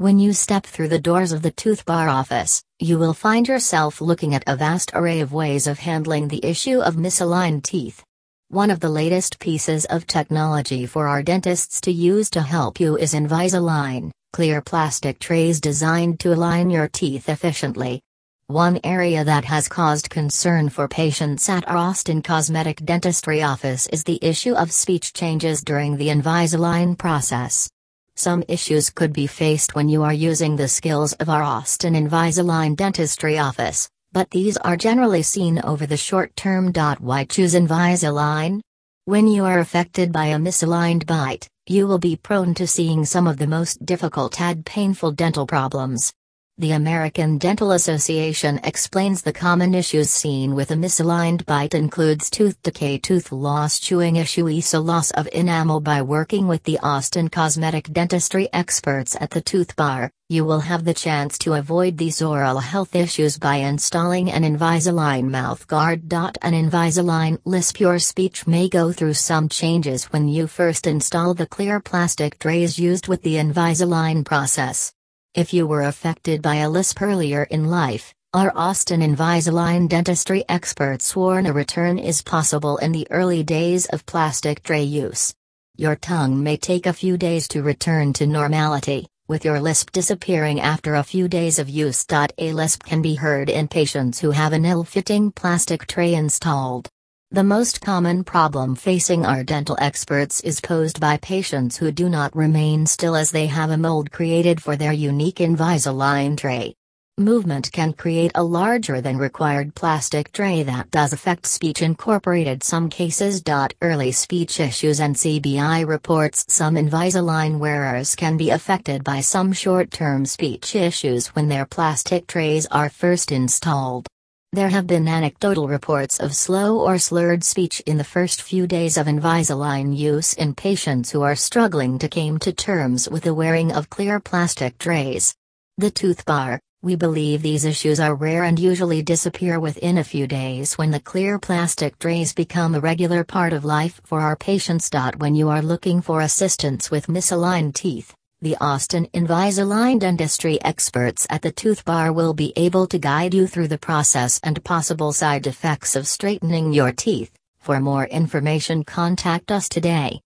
When you step through the doors of the Toothbar office, you will find yourself looking at a vast array of ways of handling the issue of misaligned teeth. One of the latest pieces of technology for our dentists to use to help you is Invisalign, clear plastic trays designed to align your teeth efficiently. One area that has caused concern for patients at our Austin Cosmetic Dentistry office is the issue of speech changes during the Invisalign process. Some issues could be faced when you are using the skills of our Austin Invisalign Dentistry office, but these are generally seen over the short term. Why choose Invisalign? When you are affected by a misaligned bite, you will be prone to seeing some of the most difficult and painful dental problems. The American Dental Association explains the common issues seen with a misaligned bite includes tooth decay, tooth loss, chewing issue, ESA loss of enamel. By working with the Austin Cosmetic Dentistry experts at the Toothbar, you will have the chance to avoid these oral health issues by installing an Invisalign mouth guard. An Invisalign lisp your speech may go through some changes when you first install the clear plastic trays used with the Invisalign process. If you were affected by a lisp earlier in life, our Austin Invisalign dentistry experts warn a return is possible in the early days of plastic tray use. Your tongue may take a few days to return to normality, with your lisp disappearing after a few days of use. A lisp can be heard in patients who have an ill fitting plastic tray installed. The most common problem facing our dental experts is posed by patients who do not remain still as they have a mold created for their unique Invisalign tray. Movement can create a larger than required plastic tray that does affect speech incorporated some cases. Early speech issues NCBI reports some Invisalign wearers can be affected by some short-term speech issues when their plastic trays are first installed. There have been anecdotal reports of slow or slurred speech in the first few days of Invisalign use in patients who are struggling to come to terms with the wearing of clear plastic trays. The Toothbar, we believe these issues are rare and usually disappear within a few days when the clear plastic trays become a regular part of life for our patients. When you are looking for assistance with misaligned teeth, the Austin Invisalign dentistry experts at the Toothbar will be able to guide you through the process and possible side effects of straightening your teeth. For more information, contact us today.